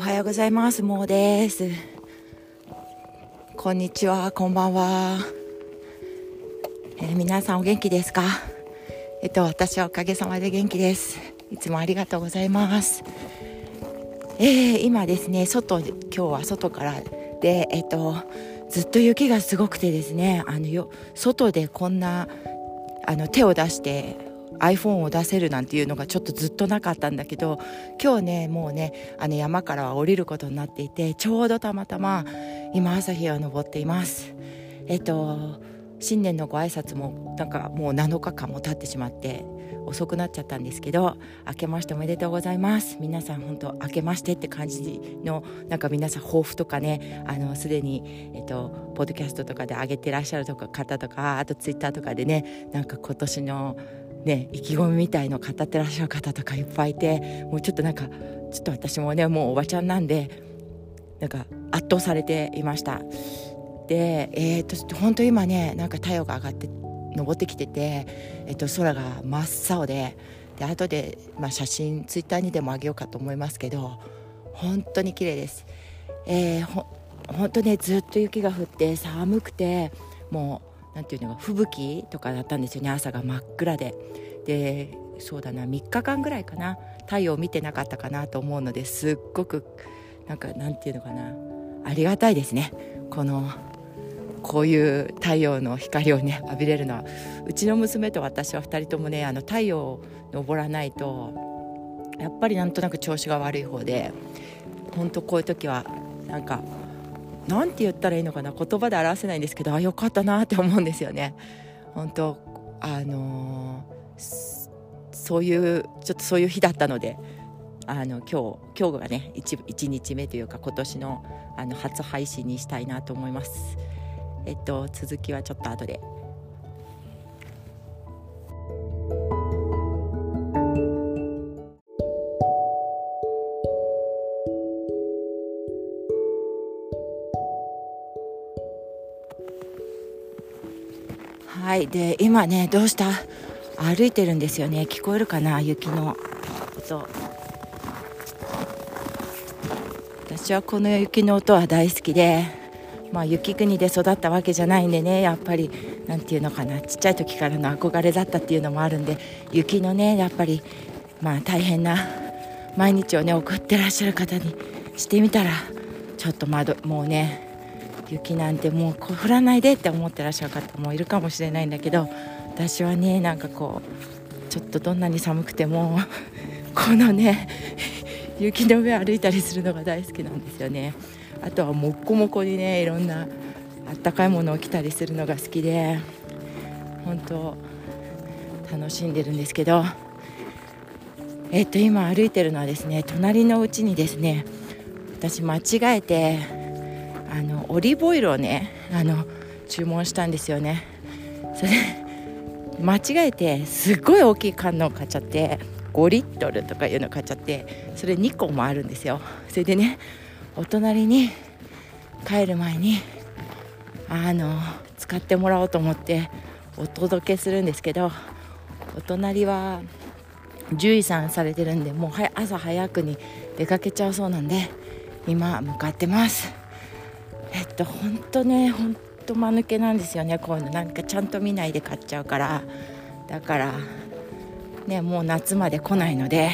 はようございます。もうです。こんにちは。こんばんは、えー、皆さんお元気ですか？えっと私はおかげさまで元気です。いつもありがとうございます。えー、今ですね外今日は外からでえっとずっと雪がすごくてですねあのよ外でこんなあの手を出して iPhone を出せるなんていうのがちょっとずっとなかったんだけど今日ねもうねあの山からは降りることになっていてちょうどたまたま今朝日は昇っています。えっと新年のご挨拶もなんかもう7日間も経ってしまって遅くなっちゃったんですけど明けましておめでとうございます。皆さん本当明けましてって感じのなんか皆さん抱負とかねあのすでに、えっと、ポッドキャストとかで上げてらっしゃるとか方とかあとツイッターとかでねなんか今年のね、意気込みみたいの語ってらっしゃる方とかいっぱいいてもうちょっとなんかちょっと私もねもうおばちゃんなんでなんか圧倒されていました。でえー、っと本当今ねなんか太陽が上がって登ってきてて、えっと、空が真っ青でで後で、まあ、写真ツイッターにでもあげようかと思いますけど本当に綺麗です、えー、ほ本当ねずっと雪が降って寒くてもうなんていうのが吹雪とかだったんですよね。朝が真っ暗で。でそうだな。3日間ぐらいかな。太陽を見てなかったかなと思うのですっごくなんかなんていうのかな。ありがたいですね。このこういう太陽の光をね浴びれるのは。うちの娘と私は2人ともねあの太陽を昇らないとやっぱりなんとなく調子が悪い方で本当こういう時はなんか何て言ったらいいのかな言葉で表せないんですけどあよかったなって思うんですよね。本当あのー、そういうちょっとそういう日だったのであの今日今日がね 1, 1日目というか今年のあの初配信にしたいなと思います。えっと続きはちょっと後ではいで今ねどうした？歩いてるんですよね。聞こえるかな？雪の。音。私はこの雪の音は大好きで。まあ雪国で育ったわけじゃないんでねやっぱり何て言うのかな？ちっちゃい時からの憧れだったっていうのもあるんで雪のねやっぱりまあ大変な毎日をね送ってらっしゃる方にしてみたらちょっと窓もうね雪なんてもう降らないでって思ってらっしゃる方もいるかもしれないんだけど私はねなんかこうちょっとどんなに寒くても このね 雪の上歩いたりするのが大好きなんですよね。あとはもっこもこにねいろんなあったかいものを着たりするのが好きで本当楽しんでるんですけど。えっと今歩いてるのはですね隣のうちにですね私間違えてあのオリーブオイルをねあの注文したんですよね。それ間違えてすっごい大きい缶のを買っちゃって5リットルとかいうの買っちゃってそれ2個もあるんですよ。それでねお隣に帰る前にあの使ってもらおうと思ってお届けするんですけどお隣は獣医さんされてるんでもう朝早くに出かけちゃうそうなんで今向かってます。本当ね本当間抜けなんですよねこういうの。なんかちゃんと見ないで買っちゃうから。だからねもう夏まで来ないので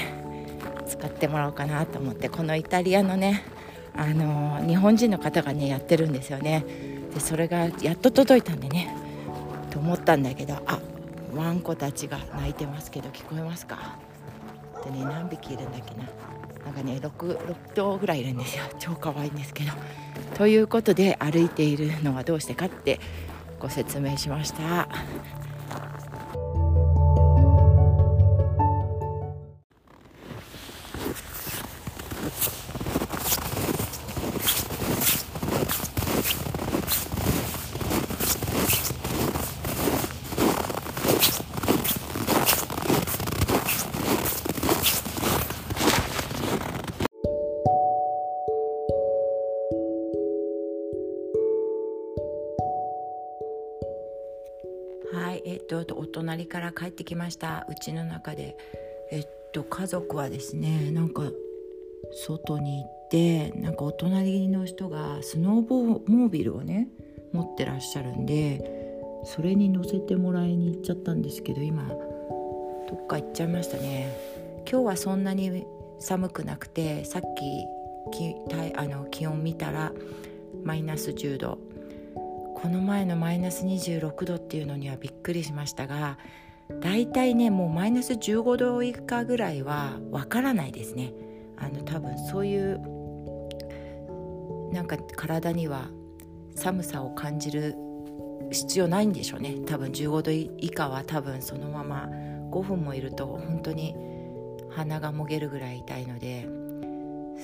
使ってもらおうかなと思って。このイタリアのねあの日本人の方がねやってるんですよね。でそれがやっと届いたんでねと思ったんだけどあワンコたちが鳴いてますけど聞こえますか？でね何匹いるんだっけな。なんかね 6, 6頭ぐらいいるんですよ超可愛いんですけどということで歩いているのはどうしてかってご説明しました。帰ってきました。うちの中で。えっと家族はですねなんか外に行ってなんかお隣の人がスノーボーモービルをね持ってらっしゃるんでそれに乗せてもらいに行っちゃったんですけど今どっか行っちゃいましたね。今日はそんなに寒くなくてさっききあの気温見たらマイナス10度この前のマイナス26度っていうのにはびっくりしましたがだいたいねもうマイナス15度以下ぐらいはわからないですね。あの多分そういうなんか体には寒さを感じる必要ないんでしょうね。多分15度以下は多分そのまま5分もいると本当に鼻がもげるぐらい痛いので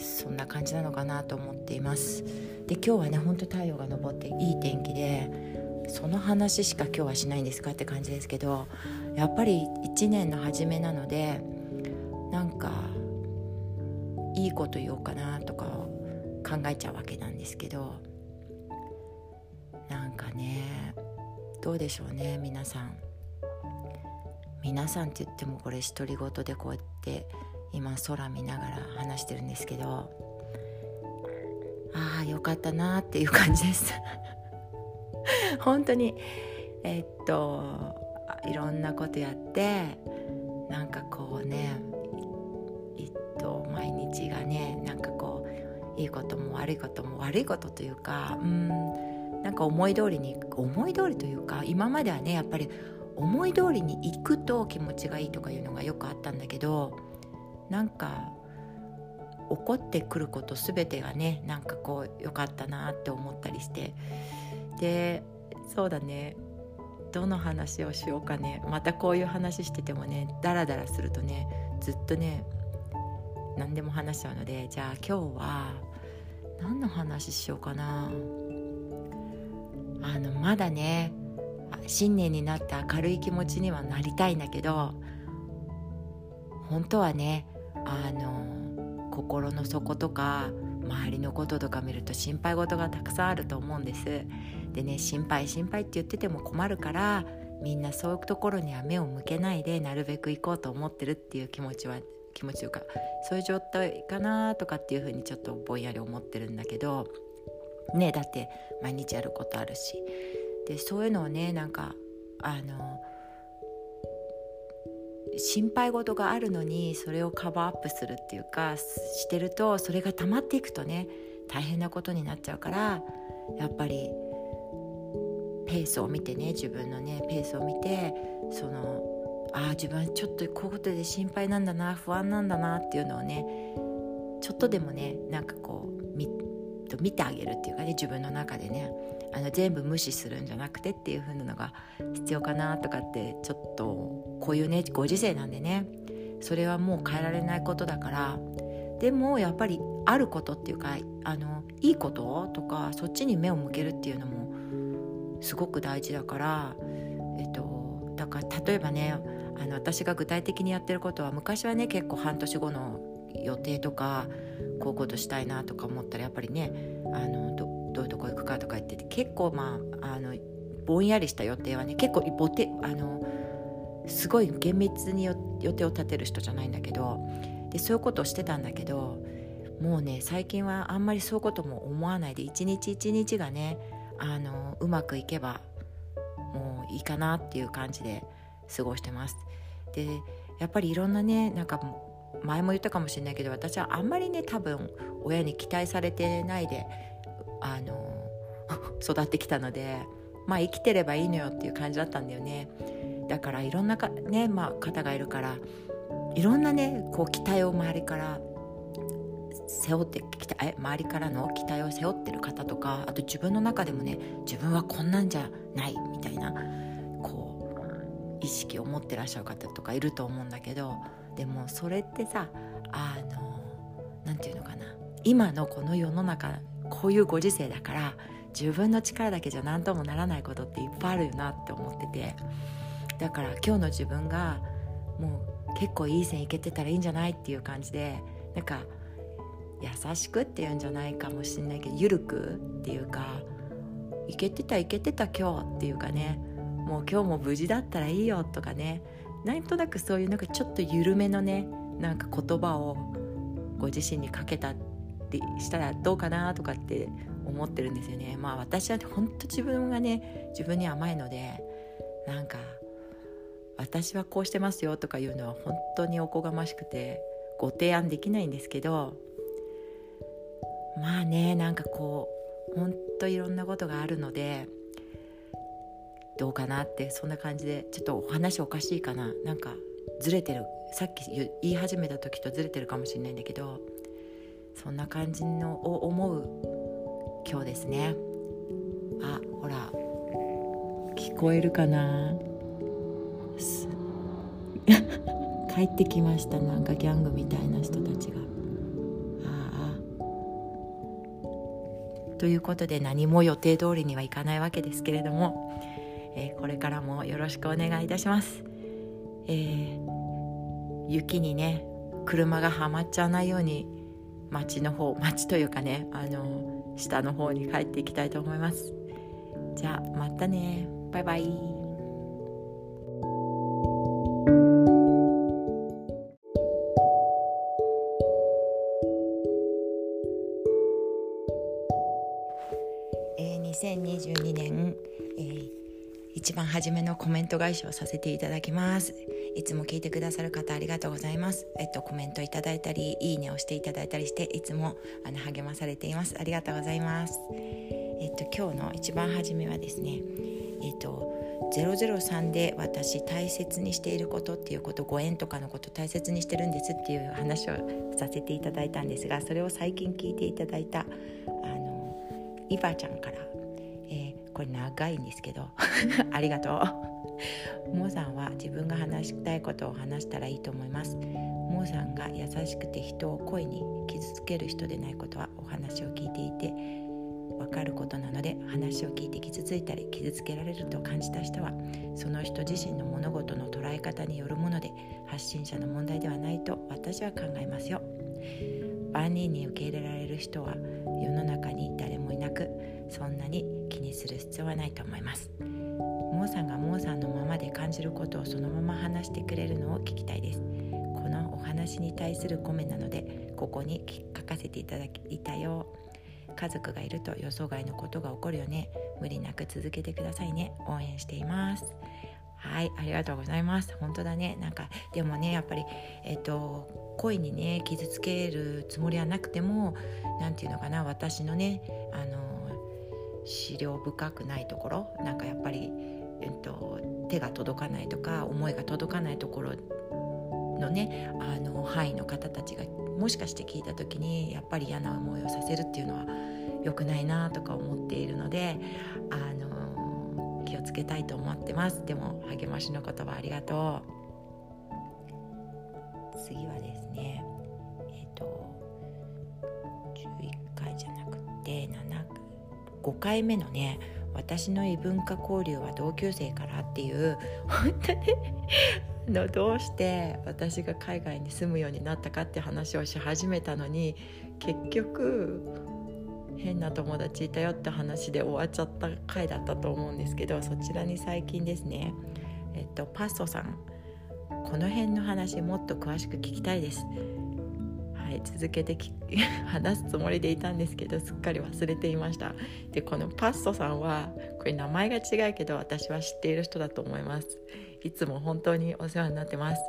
そんな感じなのかなと思っています。で今日はねほんと太陽が昇っていい天気でその話しか今日はしないんですかって感じですけどやっぱり1年の初めなのでなんかいいこと言おうかなとか考えちゃうわけなんですけどなんかねどうでしょうね皆さん。皆さんって言ってもこれ独り言でこうやって今空見ながら話してるんですけどああよかったなっていう感じです。本当に。えっといろんなことやってなんかこうねえっと毎日がねなんかこういいことも悪いことも悪いことというかうんなんか思い通りに思い通りというか今まではねやっぱり思い通りに行くと気持ちがいいとかいうのがよくあったんだけどなんか起こってくること全てがねなんかこう良かったなって思ったりしてでそうだね。どの話をしようかね。またこういう話しててもねダラダラするとねずっとね何でも話しちゃうのでじゃあ今日は何の話しようかな。あのまだね新年になって明るい気持ちにはなりたいんだけど本当はねあの心の底とか周りのこととか見ると心配事がたくさんあると思うんです。でね心配心配って言ってても困るからみんなそういうところには目を向けないでなるべく行こうと思ってるっていう気持ちは気持ちというかそういう状態かなとかっていうふうにちょっとぼんやり思ってるんだけどねだって毎日やることあるし。でそういうのをねなんかあの心配事があるのにそれをカバーアップするっていうかしてるとそれが溜まっていくとね大変なことになっちゃうからやっぱりペースを見てね自分のねペースを見てそのああ自分ちょっとこういうことで心配なんだな不安なんだなっていうのをねちょっとでもねなんかこう見見てあげるっていうかね自分の中でねあの全部無視するんじゃなくてっていう風なのが必要かなとかってちょっとこういうねご時世なんでねそれはもう変えられないことだからでもやっぱりあることっていうかあのいいこととかそっちに目を向けるっていうのもすごく大事だから、えっと、だから例えばねあの私が具体的にやってることは昔はね結構半年後の予定とかこういうことしたいなとか思ったらやっぱりねあのどどういうとこ行くかとか言ってて結構まああのぼんやりした予定はね結構ぼてあのすごい厳密に予定を立てる人じゃないんだけどでそういうことをしてたんだけどもうね最近はあんまりそういうことも思わないで一日一日がねあのうまくいけばもういいかなっていう感じで過ごしてます。でやっぱりいろんなねなんか前も言ったかもしれないけど私はあんまりね多分親に期待されてないであの 育ってきたのでまあ生きてればいいのよっていう感じだったんだよねだからいろんなか、ねまあ、方がいるからいろんなねこう期待を周りから背負ってきたえ周りからの期待を背負ってる方とかあと自分の中でもね自分はこんなんじゃないみたいなこう意識を持ってらっしゃる方とかいると思うんだけどでもそれってさあの何て言うのかな今のこの世の中こういうご時世だから自分の力だけじゃ何ともならないことっていっぱいあるよなって思っててだから今日の自分がもう結構いい線いけてたらいいんじゃないっていう感じでなんか優しくっていうんじゃないかもしれないけど緩くっていうかいけてたいけてた今日っていうかねもう今日も無事だったらいいよとかねなんとなくそういうなんかちょっと緩めのねなんか言葉をご自身にかけたりしたらどうかなとかって思ってるんですよね。まあ私は本当自分がね自分に甘いのでなんか私はこうしてますよとかいうのは本当におこがましくてご提案できないんですけどまあねなんかこう本当いろんなことがあるのでどうかなってそんな感じでちょっとお話おかしいかな。なんかずれてる。さっき言い始めた時とずれてるかもしれないんだけどそんな感じのを思う今日ですね。あほら。聞こえるかな？帰ってきました。なんかギャングみたいな人たちが。ということで何も予定通りにはいかないわけですけれども、えー、これからもよろしくお願いいたします、えー、雪にね車がはまっちゃわないように町の方町というかねあの下の方に帰っていきたいと思います。じゃあまたね。バイバイ。2022年、えー、一番初めのコメント返しをさせていただきます。いつも聞いてくださる方ありがとうございます。えっとコメントいただいたりいいねをしていただいたりしていつもあの励まされています。ありがとうございます。えっと今日の一番初めはですねえっと003で私大切にしていることっていうことご縁とかのこと大切にしてるんですっていう話をさせていただいたんですがそれを最近聞いていただいたあのイバちゃんからこれ長いんですけど。ありがとう。モーさんは自分が話したいことを話したらいいと思います。モーさんが優しくて人を恋に傷つける人でないことはお話を聞いていてわかることなので話を聞いて傷ついたり傷つけられると感じた人はその人自身の物事の捉え方によるもので発信者の問題ではないと私は考えますよ。万人に受け入れられる人は世の中に誰もいなくそんなに気にする必要はないと思います。モーさんがモーさんのままで感じることをそのまま話してくれるのを聞きたいです。このお話に対するコメなのでここに書かせていただいたよ。家族がいると予想外のことが起こるよね。無理なく続けてくださいね。応援しています。はいありがとうございます。本当だね。なんかでもねやっぱりえっ、と恋にね傷つけるつもりはなくても何て言うのかな。私のねあの資料深くないところなんかやっぱり、えっと、手が届かないとか思いが届かないところのねあの範囲の方たちがもしかして聞いた時にやっぱり嫌な思いをさせるっていうのは良くないなとか思っているのであの気をつけたいと思ってます。でも励ましの言葉ありがとう。次はですねえっ、と11回じゃなくて7 5回目のね私の異文化交流は同級生からっていう本当に のどうして私が海外に住むようになったかって話をし始めたのに結局変な友達いたよって話で終わっちゃった回だったと思うんですけどそちらに最近ですねえっとパストさんこの辺の話もっと詳しく聞きたいです。い、続けて 話すつもりでいたんですけどすっかり忘れていました。でこのパストさんはこれ名前が違うけど私は知っている人だと思います。いつも本当にお世話になってます。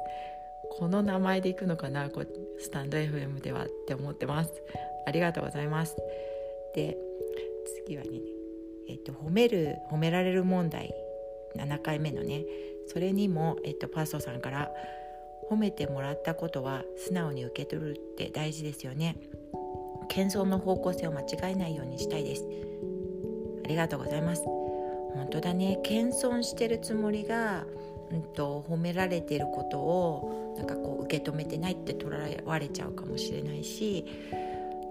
この名前でいくのかなこスタンド FM ではって思ってます。ありがとうございます。で次はねえっと褒める褒められる問題。7回目のね。それにも、えっと、パストさんから褒めてもらったことは素直に受け取るって大事ですよね。謙遜の方向性を間違えないようにしたいです。ありがとうございます。本当だね。謙遜してるつもりが、うんと、褒められてることをなんかこう受け止めてないって捉えられちゃうかもしれないし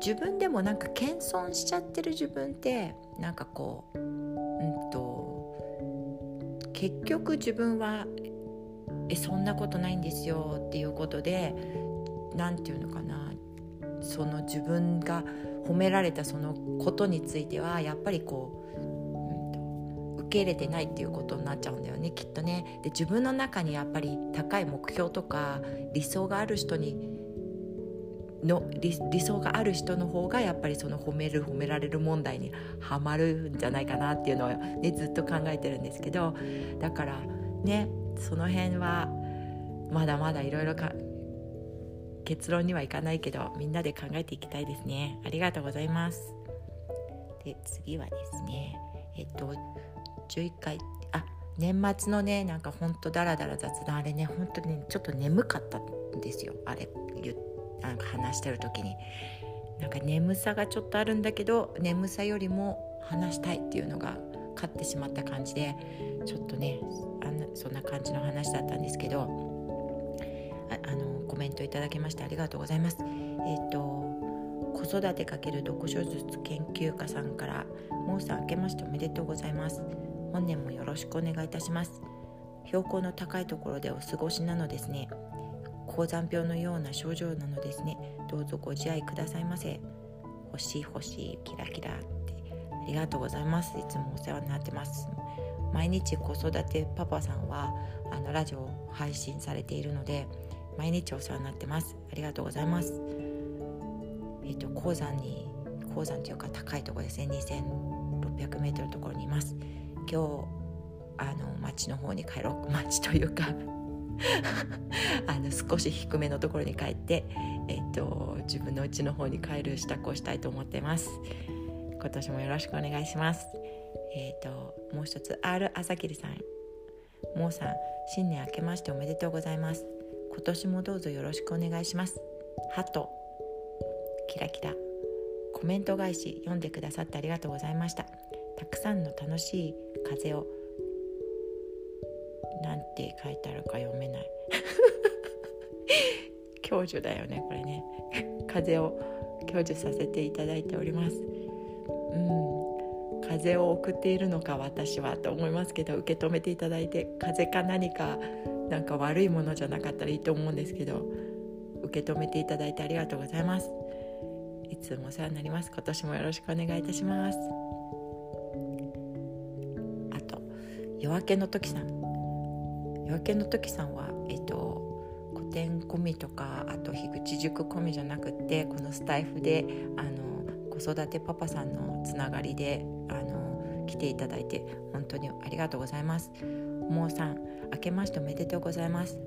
自分でもなんか謙遜しちゃってる自分ってなんかこううんと結局自分はえそんなことないんですよっていうことで何て言うのかなその自分が褒められたそのことについてはやっぱりこう、うん、受け入れてないっていうことになっちゃうんだよねきっとね。で自分の中にやっぱり高い目標とか理想がある人にの理想がある人の方がやっぱりその褒める褒められる問題にはまるんじゃないかなっていうのを、ね、ずっと考えてるんですけどだからねその辺はまだまだいろいろ結論にはいかないけどみんなで考えていきたいですね。ありがとうございます。で次はですねえっと11回あ年末のねなんかほんとダラダラ雑談あれね本当に、ちょっと眠かったんですよ。あれなんか話してる時に。なんか眠さがちょっとあるんだけど眠さよりも話したいっていうのが勝ってしまった感じでちょっとねあのそんな感じの話だったんですけどあのコメントいただきましてありがとうございます。えっ、ー、と子育て×読書術研究家さんから「もうさん明けましておめでとうございます」「本年もよろしくお願いいたします」「標高の高いところでお過ごしなのですね」「高山病のような症状なのですね」「どうぞご自愛くださいませ」「星星キラキラ」ありがとうございます。いつもお世話になってます。毎日子育てパパさんはあのラジオ配信されているので毎日お世話になってます。ありがとうございます。えっ、ー、と鉱山に鉱山というか高いところですね。2600メートルのところにいます。今日あの町の方に帰ろう。町というか あの少し低めのところに帰って、えっと、自分の家の方に帰る支度をしたいと思ってます。今年もよろしくお願いします。えっ、ともう一つ R 朝霧さん。もうさん新年明けましておめでとうございます。今年もどうぞよろしくお願いします。ハト。キラキラ。コメント返し読んでくださってありがとうございました。たくさんの楽しい風を。なんて書いてあるか読めない。享受だよねこれね。風を享受させていただいております。うん。風を送っているのか私はと思いますけど受け止めていただいて風か何かなんか悪いものじゃなかったらいいと思うんですけど受け止めていただいてありがとうございます。いつもお世話になります。今年もよろしくお願いいたします。あと夜明けの時さん。夜明けの時さんはえっ、と古典込みとかあと樋口塾込みじゃなくってこのスタイフであの子育てパパさんのつながりであの来ていただいて本当にありがとうございます。もうさん明けましておめでとうございます。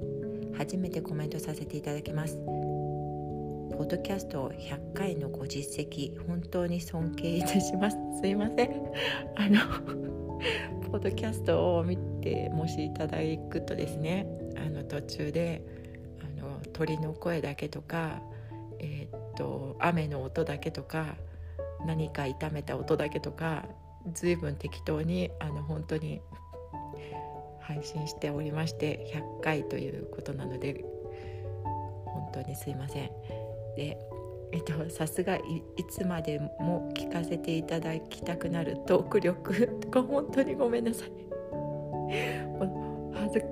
初めてコメントさせていただきます。ポッドキャスト100回のご実績本当に尊敬いたします。すいません。あのポッドキャストを見てもしいただくとですねあの途中であの鳥の声だけとかえー、っと雨の音だけとか何か炒めた音だけとか随分適当にあの本当に配信しておりまして100回ということなので本当にすいません。でえっとさすがいつまでも聞かせていただきたくなるトーク力とか本当にごめんなさい。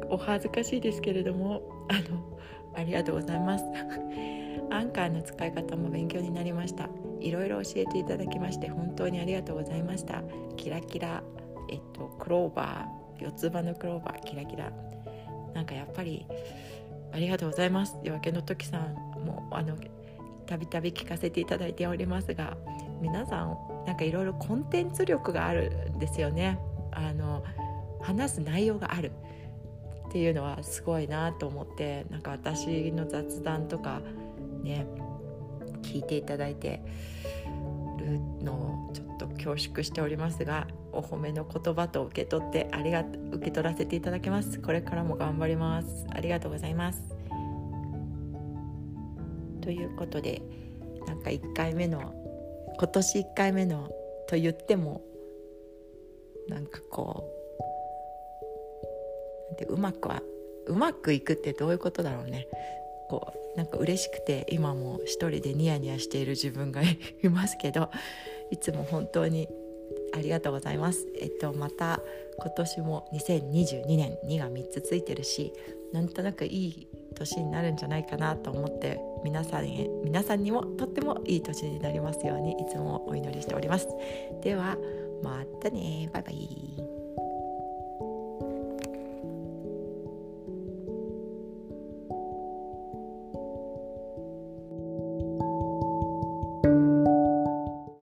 お恥ずかしいですけれどもあのありがとうございます。アンカーの使い方も勉強になりました。いろいろ教えていただきまして本当にありがとうございました。キラキラえっとクローバー四つ葉のクローバーキラキラ。なんかやっぱりありがとうございます。夜明けの時さんもあのたびたび聞かせていただいておりますが皆さんなんかいろいろコンテンツ力があるんですよね。あの話す内容がある。っていうのはすごいなと思ってなんか私の雑談とかね聞いていただいてるのをちょっと恐縮しておりますがお褒めの言葉と受け取ってありが受け取らせていただきます。これからも頑張ります。ありがとうございます。ということでなんか1回目の今年1回目のと言ってもなんかこうでうまくはうまくいくってどういうことだろうね。こうなんか嬉しくて今も一人でニヤニヤしている自分が いますけどいつも本当にありがとうございます。えっとまた今年も2022年2が3つついてるしなんとなくいい年になるんじゃないかなと思って皆さんへ皆さんにもとってもいい年になりますようにいつもお祈りしております。ではまたねバイバイ。